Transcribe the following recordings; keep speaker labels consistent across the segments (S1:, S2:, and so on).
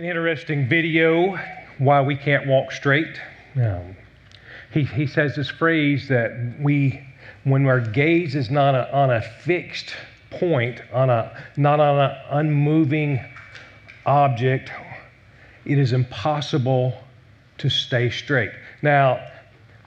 S1: an interesting video why we can't walk straight. Um, he, he says this phrase that we, when our gaze is not a, on a fixed point, on a, not on an unmoving object, it is impossible to stay straight. Now,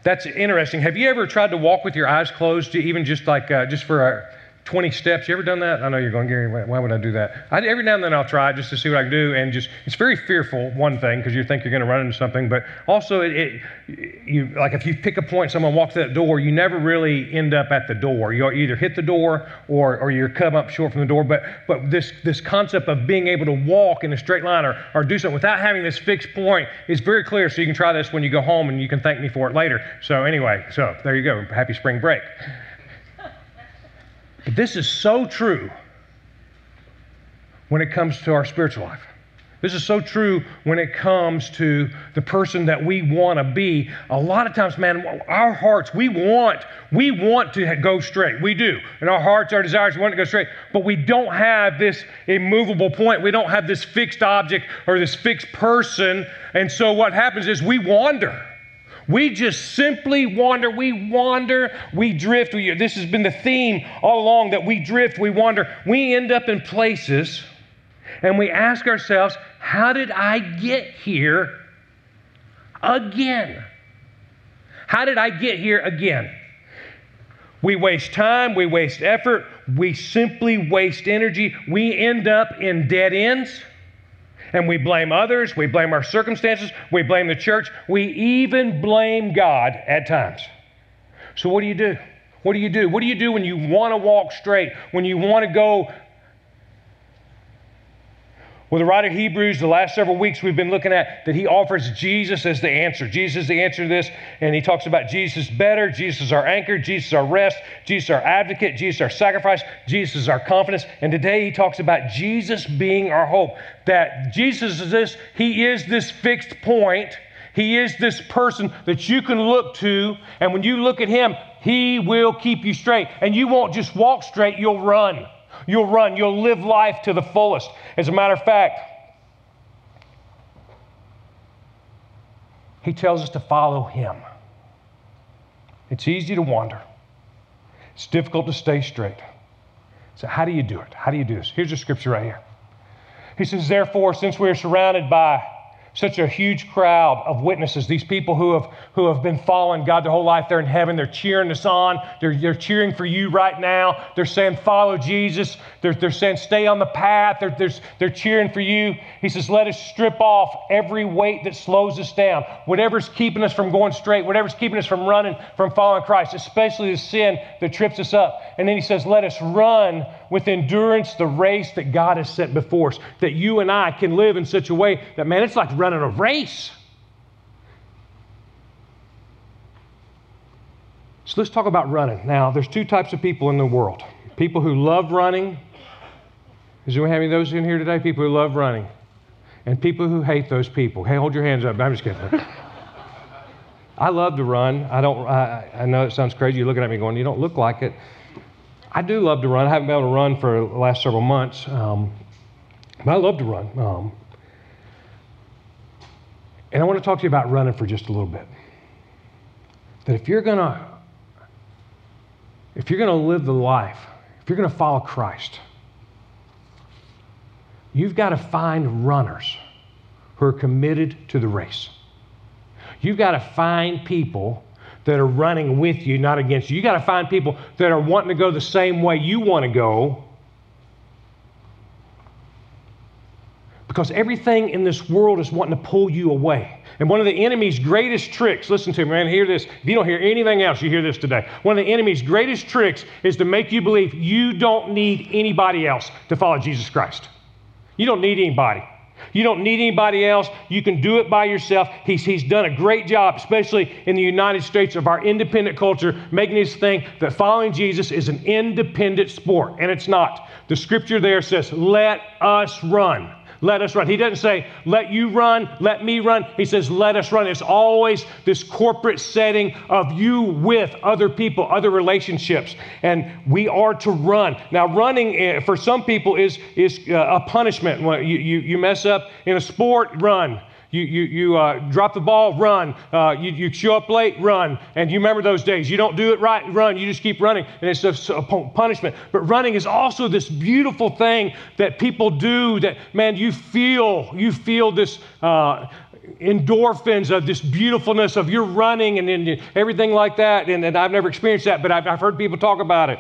S1: that's interesting. Have you ever tried to walk with your eyes closed, even just like uh, just for a 20 steps. You ever done that? I know you're going, Gary, why would I do that? I, every now and then I'll try just to see what I can do. And just, it's very fearful, one thing, because you think you're going to run into something. But also, it, it, you, like if you pick a point, someone walks to that door, you never really end up at the door. You either hit the door or, or you're come up short from the door. But, but this, this concept of being able to walk in a straight line or, or do something without having this fixed point is very clear. So you can try this when you go home and you can thank me for it later. So, anyway, so there you go. Happy spring break. But this is so true when it comes to our spiritual life. This is so true when it comes to the person that we want to be. A lot of times, man, our hearts, we want, we want to go straight. We do. And our hearts, our desires, we want to go straight. But we don't have this immovable point. We don't have this fixed object or this fixed person. And so what happens is we wander. We just simply wander. We wander. We drift. We, this has been the theme all along that we drift, we wander. We end up in places and we ask ourselves, how did I get here again? How did I get here again? We waste time, we waste effort, we simply waste energy. We end up in dead ends and we blame others, we blame our circumstances, we blame the church, we even blame God at times. So, what do you do? What do you do? What do you do when you want to walk straight, when you want to go well, the writer of Hebrews, the last several weeks we've been looking at that he offers Jesus as the answer. Jesus is the answer to this, and he talks about Jesus better, Jesus our anchor, Jesus our rest, Jesus our advocate, Jesus our sacrifice, Jesus our confidence. And today he talks about Jesus being our hope. That Jesus is this, he is this fixed point. He is this person that you can look to, and when you look at him, he will keep you straight. And you won't just walk straight, you'll run. You'll run. You'll live life to the fullest. As a matter of fact, he tells us to follow him. It's easy to wander, it's difficult to stay straight. So, how do you do it? How do you do this? Here's the scripture right here. He says, Therefore, since we are surrounded by such a huge crowd of witnesses, these people who have, who have been following God their whole life. They're in heaven. They're cheering us on. They're, they're cheering for you right now. They're saying, Follow Jesus. They're, they're saying, Stay on the path. They're, they're, they're cheering for you. He says, Let us strip off every weight that slows us down. Whatever's keeping us from going straight, whatever's keeping us from running, from following Christ, especially the sin that trips us up. And then he says, Let us run with endurance the race that God has set before us. That you and I can live in such a way that, man, it's like running a race. So let's talk about running. Now, there's two types of people in the world people who love running. Is there any of those in here today? People who love running. And people who hate those people. Hey, hold your hands up. I'm just kidding. I love to run. I don't. I, I know it sounds crazy. You're looking at me going, "You don't look like it." I do love to run. I haven't been able to run for the last several months, um, but I love to run. Um, and I want to talk to you about running for just a little bit. That if you're gonna, if you're gonna live the life, if you're gonna follow Christ, you've got to find runners who are committed to the race. You've got to find people that are running with you, not against you. You've got to find people that are wanting to go the same way you want to go. Because everything in this world is wanting to pull you away. And one of the enemy's greatest tricks, listen to me, man, hear this. If you don't hear anything else, you hear this today. One of the enemy's greatest tricks is to make you believe you don't need anybody else to follow Jesus Christ. You don't need anybody. You don't need anybody else. You can do it by yourself. He's, he's done a great job, especially in the United States, of our independent culture, making this thing that following Jesus is an independent sport, and it's not. The scripture there says, Let us run. Let us run. He doesn't say, let you run, let me run. He says, let us run. It's always this corporate setting of you with other people, other relationships. And we are to run. Now, running eh, for some people is, is uh, a punishment. You, you, you mess up in a sport, run. You, you, you uh, drop the ball, run. Uh, you, you show up late, run. And you remember those days. You don't do it right, run. You just keep running. And it's a, a punishment. But running is also this beautiful thing that people do that, man, you feel, you feel this. Uh, endorphins of this beautifulness of your running and, and everything like that. And, and, I've never experienced that, but I've, I've heard people talk about it.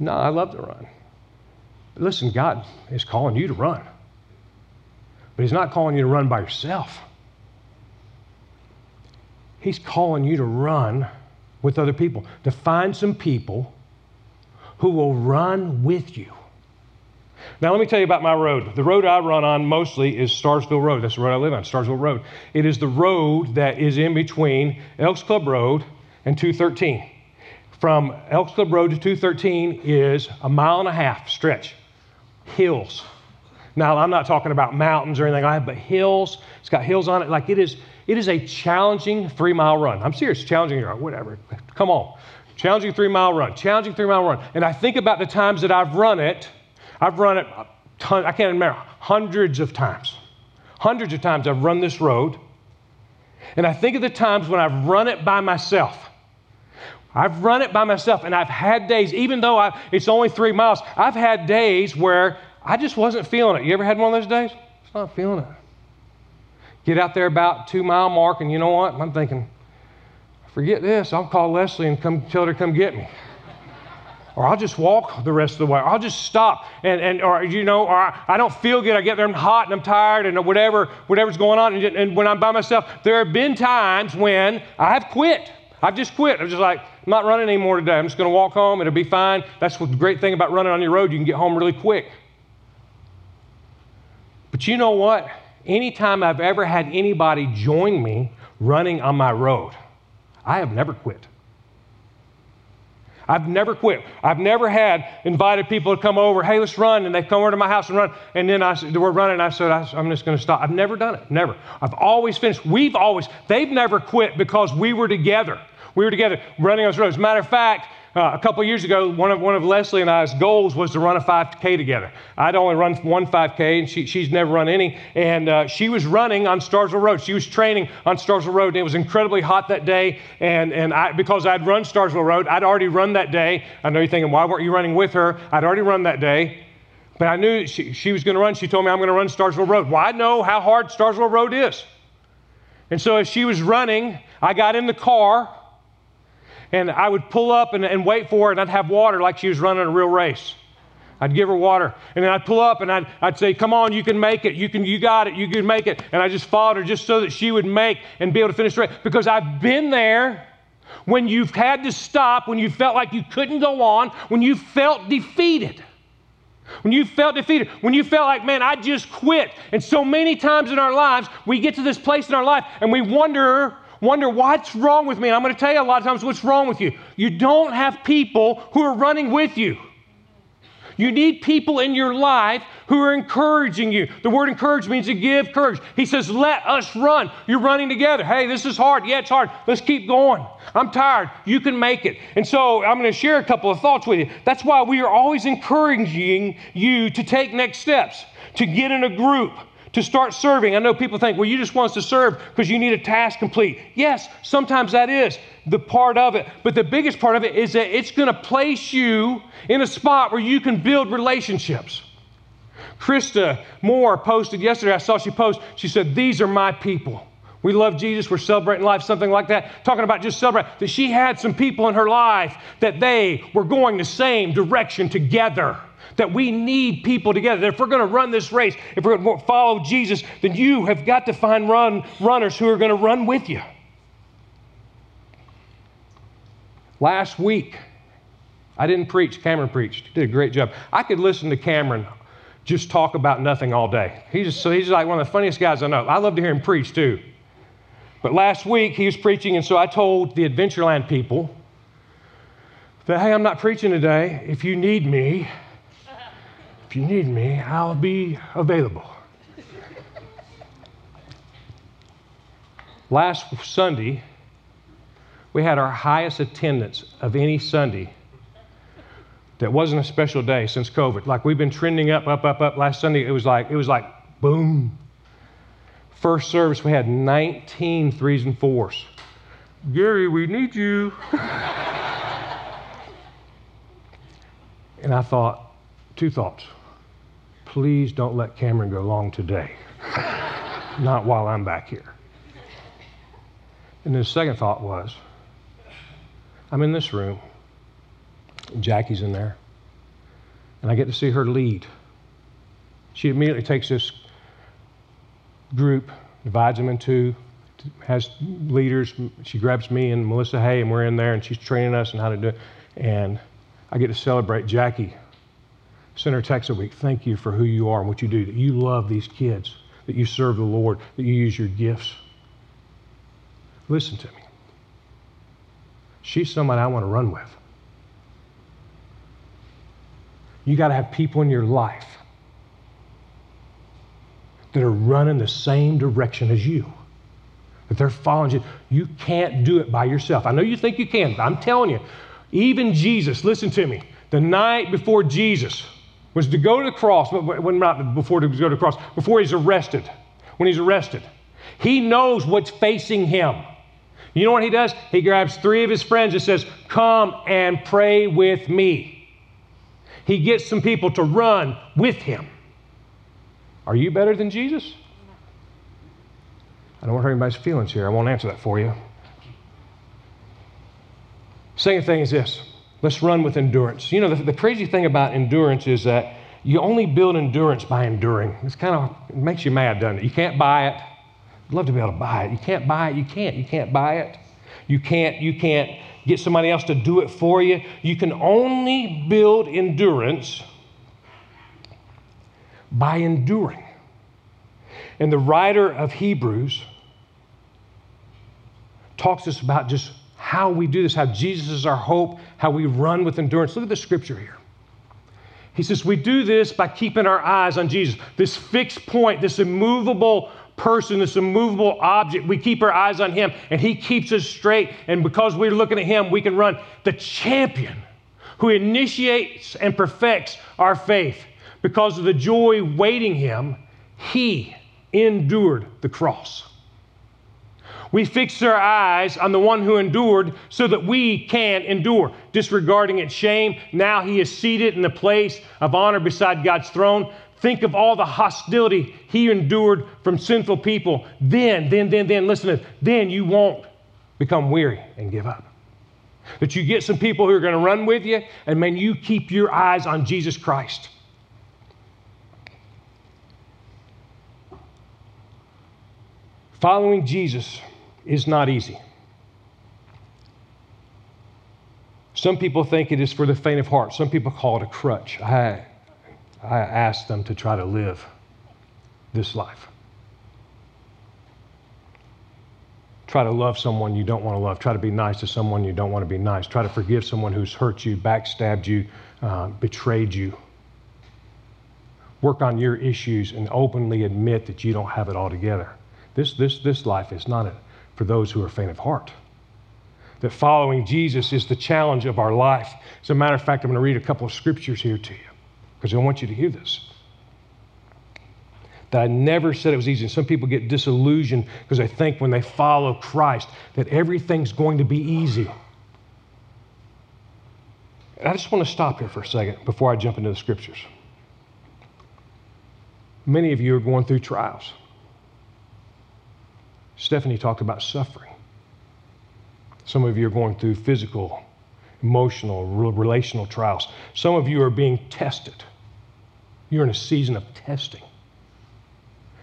S1: No, I love to run. But listen, God is calling you to run. But He's not calling you to run by yourself. He's calling you to run with other people, to find some people who will run with you. Now, let me tell you about my road. The road I run on mostly is Starsville Road. That's the road I live on, Starsville Road. It is the road that is in between Elks Club Road and 213. From Elks Club Road to 213 is a mile and a half stretch, hills. Now, I'm not talking about mountains or anything like that, but hills. It's got hills on it. Like it is, it is a challenging three mile run. I'm serious, challenging, whatever. Come on. Challenging three mile run, challenging three mile run. And I think about the times that I've run it. I've run it, ton, I can't remember, hundreds of times. Hundreds of times I've run this road. And I think of the times when I've run it by myself. I've run it by myself, and I've had days, even though I, it's only three miles, I've had days where I just wasn't feeling it. You ever had one of those days? Just not feeling it. Get out there about two mile mark, and you know what? I'm thinking, forget this. I'll call Leslie and come tell her to come get me. Or I'll just walk the rest of the way. I'll just stop. And, and or you know, or I, I don't feel good. I get there, I'm hot and I'm tired and whatever, whatever's going on. And, and when I'm by myself, there have been times when I've quit. I've just quit. I'm just like, I'm not running anymore today. I'm just going to walk home. It'll be fine. That's the great thing about running on your road. You can get home really quick. But you know what? Anytime I've ever had anybody join me running on my road, I have never quit. I've never quit. I've never had invited people to come over, hey, let's run, and they come over to my house and run. And then I, we're running, I said, I'm just going to stop. I've never done it, never. I've always finished. We've always, they've never quit because we were together. We were together running on those roads. Matter of fact, uh, a couple years ago, one of, one of Leslie and I's goals was to run a 5K together. I'd only run one 5K, and she, she's never run any. And uh, she was running on Starsville Road. She was training on Starsville Road. And it was incredibly hot that day. And, and I, because I'd run Starsville Road, I'd already run that day. I know you're thinking, why weren't you running with her? I'd already run that day. But I knew she, she was going to run. She told me, I'm going to run Starsville Road. Well, I know how hard Starsville Road is. And so as she was running, I got in the car and I would pull up and, and wait for her, and I'd have water like she was running a real race. I'd give her water. And then I'd pull up and I'd, I'd say, Come on, you can make it. You, can, you got it. You can make it. And I just followed her just so that she would make and be able to finish the race. Because I've been there when you've had to stop, when you felt like you couldn't go on, when you felt defeated. When you felt defeated, when you felt like, man, I just quit. And so many times in our lives, we get to this place in our life and we wonder wonder what's wrong with me. And I'm going to tell you a lot of times what's wrong with you. You don't have people who are running with you. You need people in your life who are encouraging you. The word encourage means to give courage. He says, Let us run. You're running together. Hey, this is hard. Yeah, it's hard. Let's keep going. I'm tired. You can make it. And so I'm going to share a couple of thoughts with you. That's why we are always encouraging you to take next steps, to get in a group, to start serving. I know people think, well, you just want us to serve because you need a task complete. Yes, sometimes that is the part of it. But the biggest part of it is that it's going to place you in a spot where you can build relationships. Krista Moore posted yesterday, I saw she post, she said, These are my people. We love Jesus, we're celebrating life, something like that. Talking about just celebrate. That she had some people in her life that they were going the same direction together that we need people together. That if we're going to run this race, if we're going to follow Jesus, then you have got to find run, runners who are going to run with you. Last week, I didn't preach, Cameron preached. He did a great job. I could listen to Cameron just talk about nothing all day. He's so he's like one of the funniest guys I know. I love to hear him preach too. But last week he was preaching, and so I told the Adventureland people that, hey, I'm not preaching today. If you need me, if you need me, I'll be available. Last Sunday, we had our highest attendance of any Sunday that wasn't a special day since COVID. Like we've been trending up, up, up, up. Last Sunday, it was like, it was like boom. First service, we had 19 threes and fours. Gary, we need you. and I thought, two thoughts. Please don't let Cameron go long today. Not while I'm back here. And his second thought was, I'm in this room. Jackie's in there. And I get to see her lead. She immediately takes this group, divides them in two, has leaders. She grabs me and Melissa Hay, and we're in there, and she's training us on how to do it. And I get to celebrate Jackie. Send her text a week. Thank you for who you are and what you do. That you love these kids, that you serve the Lord, that you use your gifts. Listen to me. She's somebody I want to run with. You got to have people in your life that are running the same direction as you. That they're following you. You can't do it by yourself. I know you think you can, but I'm telling you, even Jesus, listen to me, the night before Jesus was to go to the cross, but when not before to go to the cross, before he's arrested, when he's arrested, he knows what's facing him. You know what he does? He grabs three of his friends and says, Come and pray with me. He gets some people to run with him. Are you better than Jesus? I don't want to hurt anybody's feelings here. I won't answer that for you. Second thing is this let's run with endurance. You know, the, the crazy thing about endurance is that you only build endurance by enduring. It's kind of, it makes you mad, doesn't it? You can't buy it. I'd love to be able to buy it. You can't buy it. You can't. You can't buy it. You can't. You can't get somebody else to do it for you. You can only build endurance by enduring. And the writer of Hebrews talks to us about just how we do this, how Jesus is our hope, how we run with endurance. Look at the scripture here. He says, We do this by keeping our eyes on Jesus, this fixed point, this immovable person, this immovable object. We keep our eyes on Him, and He keeps us straight. And because we're looking at Him, we can run. The champion who initiates and perfects our faith because of the joy waiting Him, He endured the cross. We fix our eyes on the one who endured so that we can endure. Disregarding its shame, now he is seated in the place of honor beside God's throne. Think of all the hostility he endured from sinful people. Then, then, then, then, listen to this, then you won't become weary and give up. That you get some people who are going to run with you, and man, you keep your eyes on Jesus Christ. Following Jesus is not easy. Some people think it is for the faint of heart. Some people call it a crutch. I I ask them to try to live this life. Try to love someone you don't want to love. Try to be nice to someone you don't want to be nice. Try to forgive someone who's hurt you, backstabbed you, uh, betrayed you. Work on your issues and openly admit that you don't have it all together. This, this, this life is not for those who are faint of heart. That following Jesus is the challenge of our life. As a matter of fact, I'm going to read a couple of scriptures here to you because I want you to hear this. That I never said it was easy. Some people get disillusioned because they think when they follow Christ that everything's going to be easy. And I just want to stop here for a second before I jump into the scriptures. Many of you are going through trials. Stephanie talked about suffering. Some of you are going through physical, emotional, relational trials. Some of you are being tested. You're in a season of testing.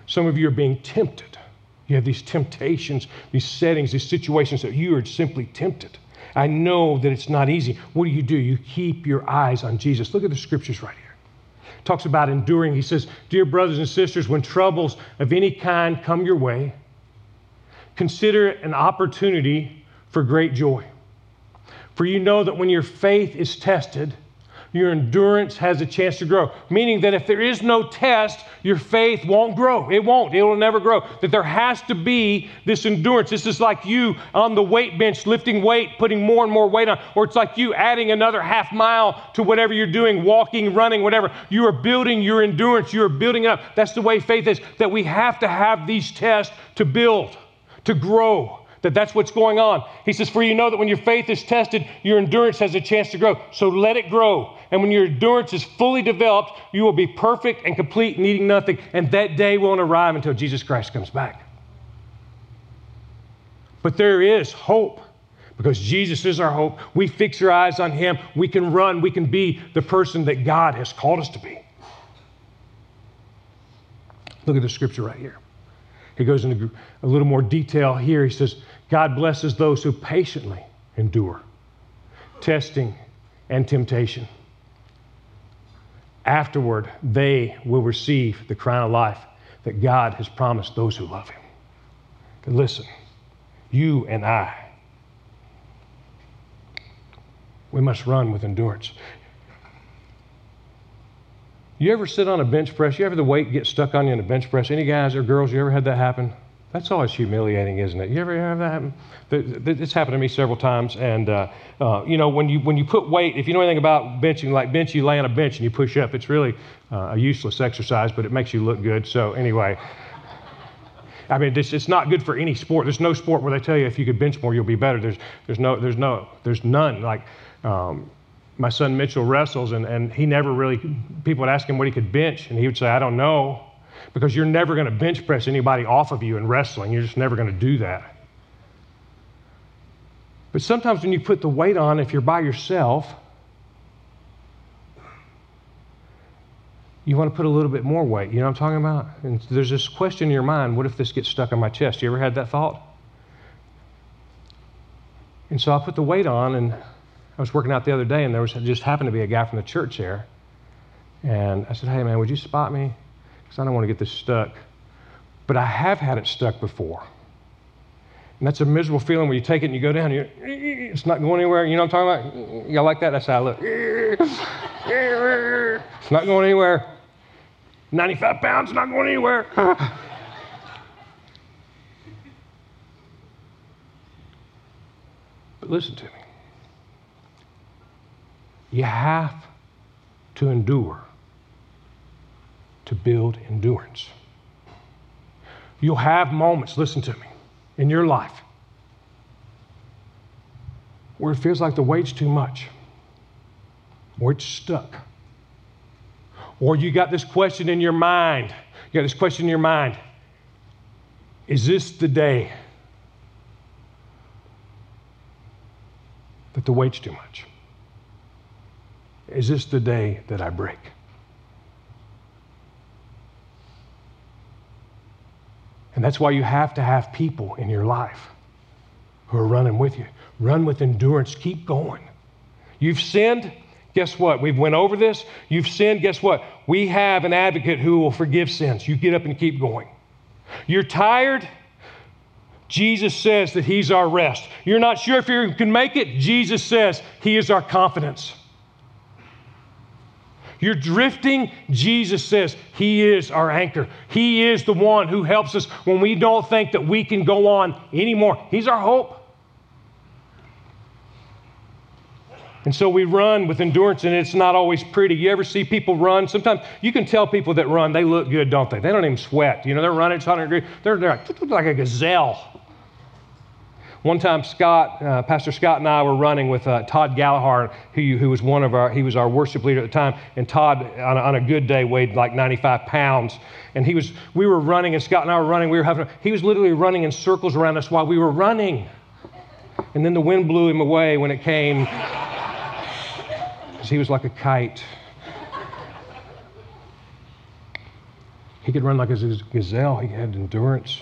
S1: Some of you are being tempted. You have these temptations, these settings, these situations that you are simply tempted. I know that it's not easy. What do you do? You keep your eyes on Jesus. Look at the scriptures right here. It talks about enduring. He says, Dear brothers and sisters, when troubles of any kind come your way, consider it an opportunity for great joy. For you know that when your faith is tested, your endurance has a chance to grow. Meaning that if there is no test, your faith won't grow. It won't. It will never grow. That there has to be this endurance. This is like you on the weight bench lifting weight, putting more and more weight on, or it's like you adding another half mile to whatever you're doing, walking, running, whatever. You are building your endurance. You are building up. That's the way faith is. That we have to have these tests to build, to grow that that's what's going on. He says, For you know that when your faith is tested, your endurance has a chance to grow. So let it grow. And when your endurance is fully developed, you will be perfect and complete, needing nothing. And that day won't arrive until Jesus Christ comes back. But there is hope because Jesus is our hope. We fix our eyes on Him. We can run. We can be the person that God has called us to be. Look at the scripture right here. He goes into a little more detail here. He says, God blesses those who patiently endure testing and temptation. Afterward, they will receive the crown of life that God has promised those who love Him. But listen, you and I, we must run with endurance. You ever sit on a bench press? You ever the weight get stuck on you in a bench press? Any guys or girls, you ever had that happen? That's always humiliating, isn't it? You ever have that happen? It's happened to me several times. And, uh, uh, you know, when you, when you put weight, if you know anything about benching, like bench, you lay on a bench and you push up. It's really uh, a useless exercise, but it makes you look good. So, anyway, I mean, this, it's not good for any sport. There's no sport where they tell you if you could bench more, you'll be better. There's, there's, no, there's, no, there's none. Like, um, my son Mitchell wrestles, and, and he never really, people would ask him what he could bench, and he would say, I don't know because you're never going to bench press anybody off of you in wrestling. You're just never going to do that. But sometimes when you put the weight on, if you're by yourself, you want to put a little bit more weight. You know what I'm talking about? And there's this question in your mind what if this gets stuck on my chest? You ever had that thought? And so I put the weight on, and I was working out the other day, and there was just happened to be a guy from the church there. And I said, Hey, man, would you spot me? because I don't want to get this stuck. But I have had it stuck before. And that's a miserable feeling when you take it and you go down, you, it's not going anywhere. You know what I'm talking about? Y'all like that? That's how I look. It's not going anywhere. 95 pounds, not going anywhere. but listen to me. You have to endure to build endurance. You'll have moments, listen to me, in your life where it feels like the weight's too much, or it's stuck, or you got this question in your mind. You got this question in your mind Is this the day that the weight's too much? Is this the day that I break? And that's why you have to have people in your life who are running with you. Run with endurance. Keep going. You've sinned. Guess what? We've went over this. You've sinned. Guess what? We have an advocate who will forgive sins. You get up and keep going. You're tired. Jesus says that He's our rest. You're not sure if you can make it. Jesus says He is our confidence. You're drifting. Jesus says He is our anchor. He is the one who helps us when we don't think that we can go on anymore. He's our hope. And so we run with endurance, and it's not always pretty. You ever see people run? Sometimes you can tell people that run, they look good, don't they? They don't even sweat. You know, they're running, it's 100 degrees. They're, they're like, like a gazelle. One time, Scott, uh, Pastor Scott and I were running with uh, Todd Gallagher, who, who was one of our, he was our worship leader at the time. And Todd, on a, on a good day, weighed like 95 pounds. And he was, we were running, and Scott and I were running. We were having, he was literally running in circles around us while we were running. And then the wind blew him away when it came, because he was like a kite. He could run like a gazelle. He had endurance.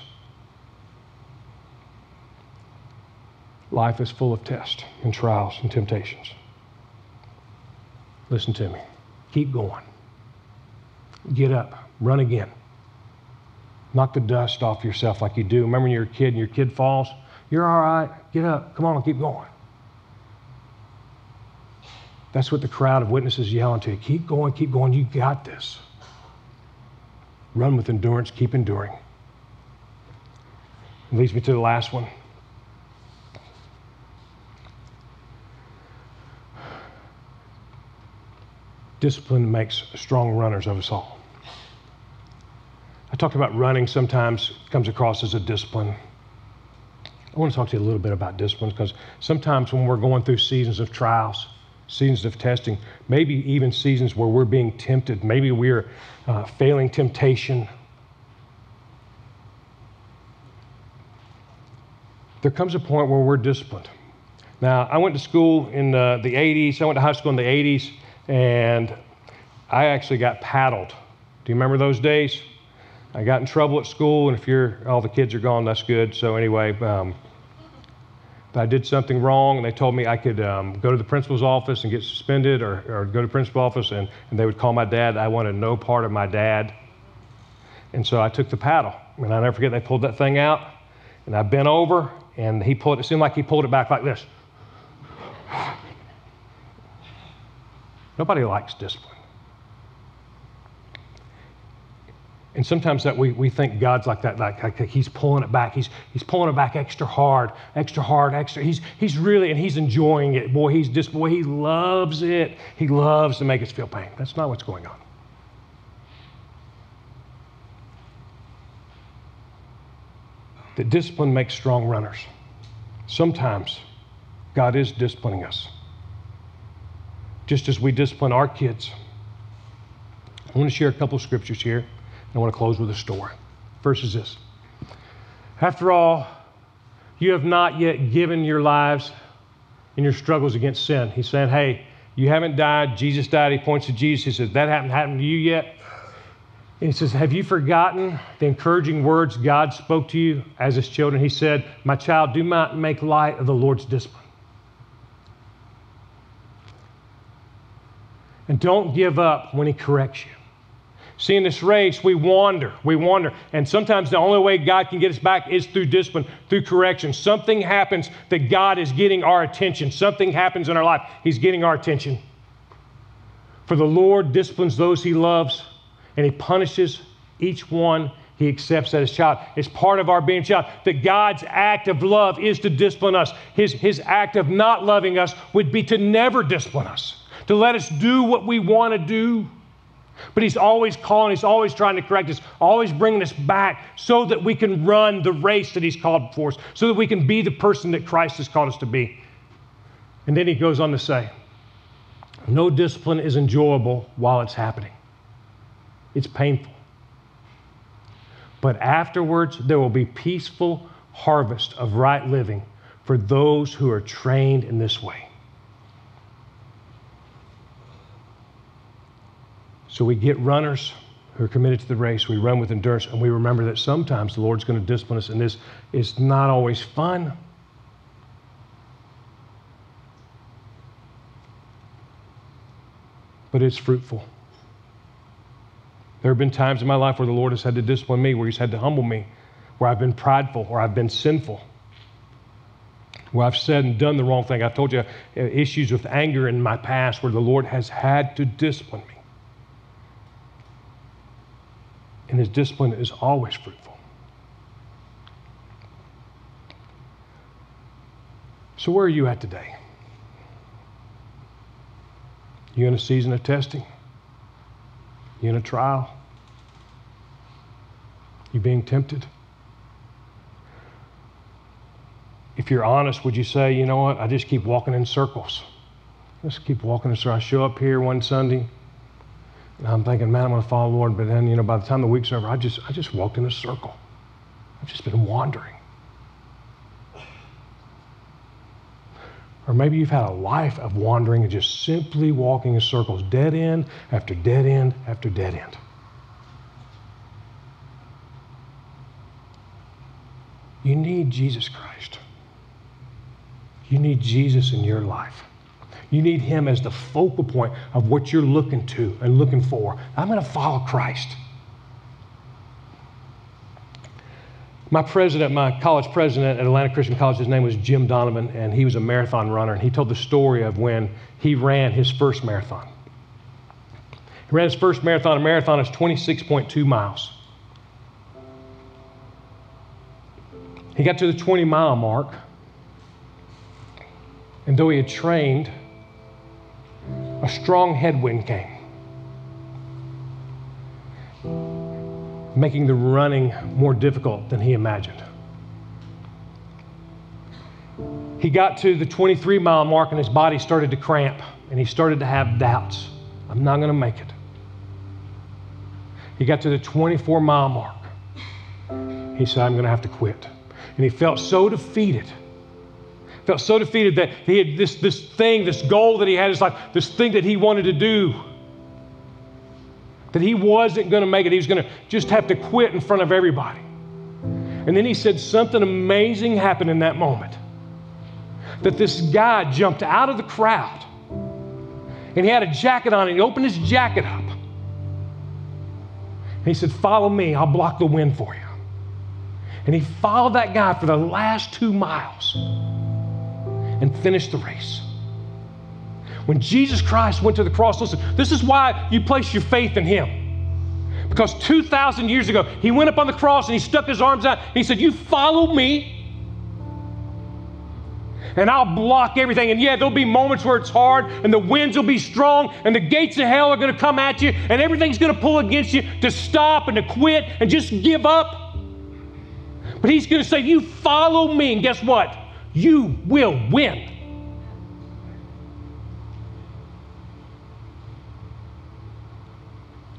S1: Life is full of tests and trials and temptations. Listen to me. Keep going. Get up. Run again. Knock the dust off yourself like you do. Remember when you're a kid and your kid falls? You're all right. Get up. Come on, keep going. That's what the crowd of witnesses yelling to you. Keep going, keep going. You got this. Run with endurance, keep enduring. It leads me to the last one. Discipline makes strong runners of us all. I talked about running sometimes comes across as a discipline. I want to talk to you a little bit about discipline because sometimes when we're going through seasons of trials, seasons of testing, maybe even seasons where we're being tempted, maybe we're uh, failing temptation. There comes a point where we're disciplined. Now, I went to school in the, the 80s, I went to high school in the 80s, and I actually got paddled. Do you remember those days? I got in trouble at school, and if you're all the kids are gone, that's good. So anyway, um, I did something wrong, and they told me I could um, go to the principal's office and get suspended, or, or go to principal's office, and, and they would call my dad. I wanted no part of my dad, and so I took the paddle. And I never forget they pulled that thing out, and I bent over, and he pulled. It seemed like he pulled it back like this. Nobody likes discipline. And sometimes that we, we think God's like that, like, like, he's pulling it back. He's, he's pulling it back extra hard, extra hard, extra. He's, he's really, and he's enjoying it. Boy, he's just, boy, he loves it. He loves to make us feel pain. That's not what's going on. That discipline makes strong runners. Sometimes God is disciplining us. Just as we discipline our kids. I want to share a couple scriptures here. and I want to close with a story. First is this After all, you have not yet given your lives in your struggles against sin. He's saying, hey, you haven't died. Jesus died. He points to Jesus. He says, that hasn't happened to you yet. And he says, Have you forgotten the encouraging words God spoke to you as his children? He said, My child, do not make light of the Lord's discipline. And don't give up when he corrects you. See, in this race, we wander, we wander. And sometimes the only way God can get us back is through discipline, through correction. Something happens that God is getting our attention. Something happens in our life, He's getting our attention. For the Lord disciplines those He loves, and He punishes each one He accepts as His child. It's part of our being child. That God's act of love is to discipline us. His, his act of not loving us would be to never discipline us, to let us do what we want to do. But he's always calling, he's always trying to correct us, always bringing us back so that we can run the race that he's called for us, so that we can be the person that Christ has called us to be. And then he goes on to say, No discipline is enjoyable while it's happening, it's painful. But afterwards, there will be peaceful harvest of right living for those who are trained in this way. So we get runners who are committed to the race. We run with endurance, and we remember that sometimes the Lord's going to discipline us, and this is not always fun. But it's fruitful. There have been times in my life where the Lord has had to discipline me, where He's had to humble me, where I've been prideful, or I've been sinful, where I've said and done the wrong thing. I've told you uh, issues with anger in my past where the Lord has had to discipline me. And his discipline is always fruitful. So, where are you at today? You in a season of testing? You in a trial? You being tempted? If you're honest, would you say, you know what, I just keep walking in circles? Just keep walking in circles. I show up here one Sunday, and I'm thinking, man, I'm going to follow the Lord. But then, you know, by the time the week's over, I just, I just walked in a circle. I've just been wandering. Or maybe you've had a life of wandering and just simply walking in circles, dead end after dead end after dead end. You need Jesus Christ. You need Jesus in your life. You need Him as the focal point of what you're looking to and looking for. I'm going to follow Christ. My president, my college president at Atlanta Christian College, his name was Jim Donovan, and he was a marathon runner. And he told the story of when he ran his first marathon. He ran his first marathon. A marathon is 26.2 miles. He got to the 20 mile mark, and though he had trained, a strong headwind came, making the running more difficult than he imagined. He got to the 23 mile mark, and his body started to cramp, and he started to have doubts. I'm not going to make it. He got to the 24 mile mark. He said, I'm going to have to quit. And he felt so defeated. Felt so defeated that he had this, this thing, this goal that he had, in his life, this thing that he wanted to do. That he wasn't going to make it. He was going to just have to quit in front of everybody. And then he said something amazing happened in that moment. That this guy jumped out of the crowd and he had a jacket on and he opened his jacket up. And he said, Follow me, I'll block the wind for you. And he followed that guy for the last two miles and finish the race. When Jesus Christ went to the cross, listen, this is why you place your faith in him. Because 2,000 years ago, he went up on the cross and he stuck his arms out and he said, You follow me, and I'll block everything. And yeah, there'll be moments where it's hard, and the winds will be strong, and the gates of hell are going to come at you, and everything's going to pull against you to stop and to quit and just give up. But he's going to say, You follow me, and guess what? You will win.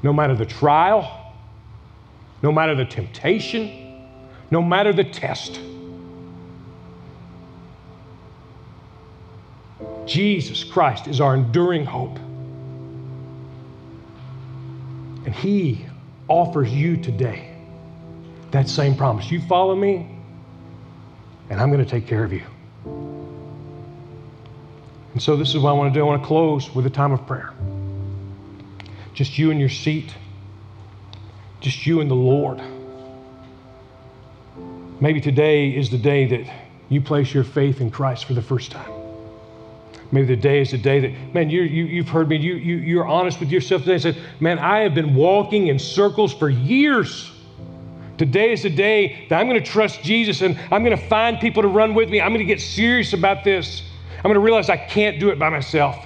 S1: No matter the trial, no matter the temptation, no matter the test. Jesus Christ is our enduring hope. And He offers you today that same promise. You follow me, and I'm going to take care of you. And so, this is what I want to do. I want to close with a time of prayer. Just you in your seat, just you and the Lord. Maybe today is the day that you place your faith in Christ for the first time. Maybe the day is the day that, man, you, you, you've heard me, you, you, you're honest with yourself today and said, man, I have been walking in circles for years. Today is the day that I'm going to trust Jesus and I'm going to find people to run with me. I'm going to get serious about this. I'm going to realize I can't do it by myself.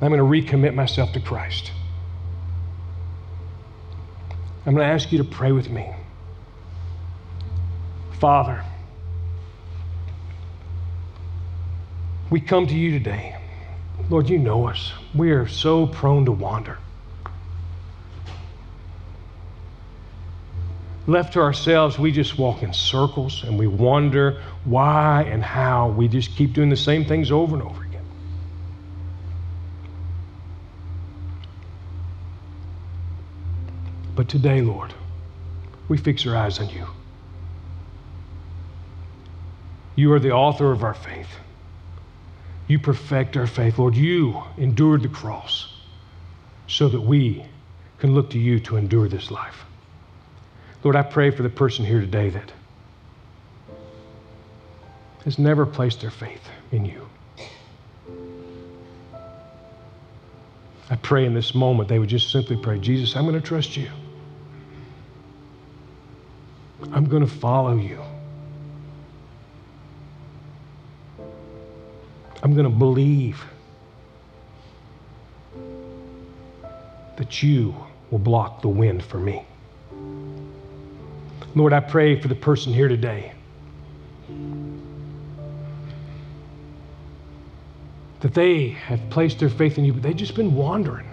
S1: I'm going to recommit myself to Christ. I'm going to ask you to pray with me. Father, we come to you today. Lord, you know us. We are so prone to wander. Left to ourselves, we just walk in circles and we wonder why and how. We just keep doing the same things over and over again. But today, Lord, we fix our eyes on you. You are the author of our faith. You perfect our faith. Lord, you endured the cross so that we can look to you to endure this life. Lord, I pray for the person here today that has never placed their faith in you. I pray in this moment they would just simply pray, Jesus, I'm going to trust you. I'm going to follow you. I'm going to believe that you will block the wind for me. Lord, I pray for the person here today that they have placed their faith in you, but they've just been wandering.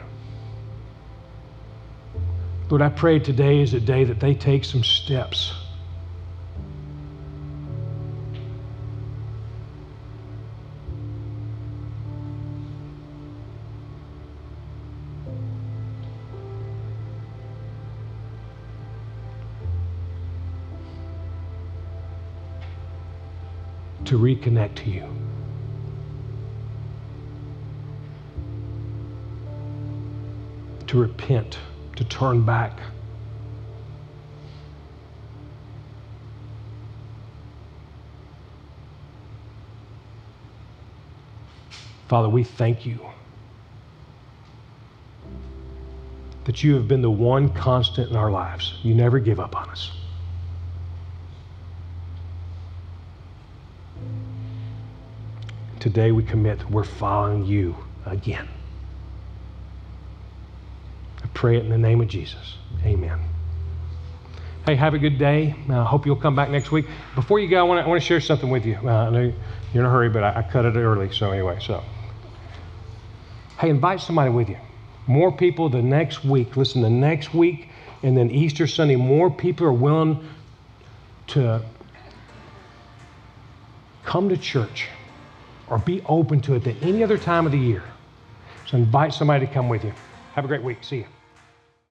S1: Lord, I pray today is a day that they take some steps. to reconnect to you. To repent, to turn back. Father, we thank you that you have been the one constant in our lives. You never give up on us. Today we commit, we're following you again. I pray it in the name of Jesus. Amen. Hey, have a good day. I uh, hope you'll come back next week. Before you go, I want to, share something with you. Uh, I know you're in a hurry, but I, I cut it early. So, anyway, so. Hey, invite somebody with you. More people the next week. Listen, the next week and then Easter Sunday, more people are willing to come to church or be open to it than any other time of the year. So invite somebody to come with you. Have a great week. See you.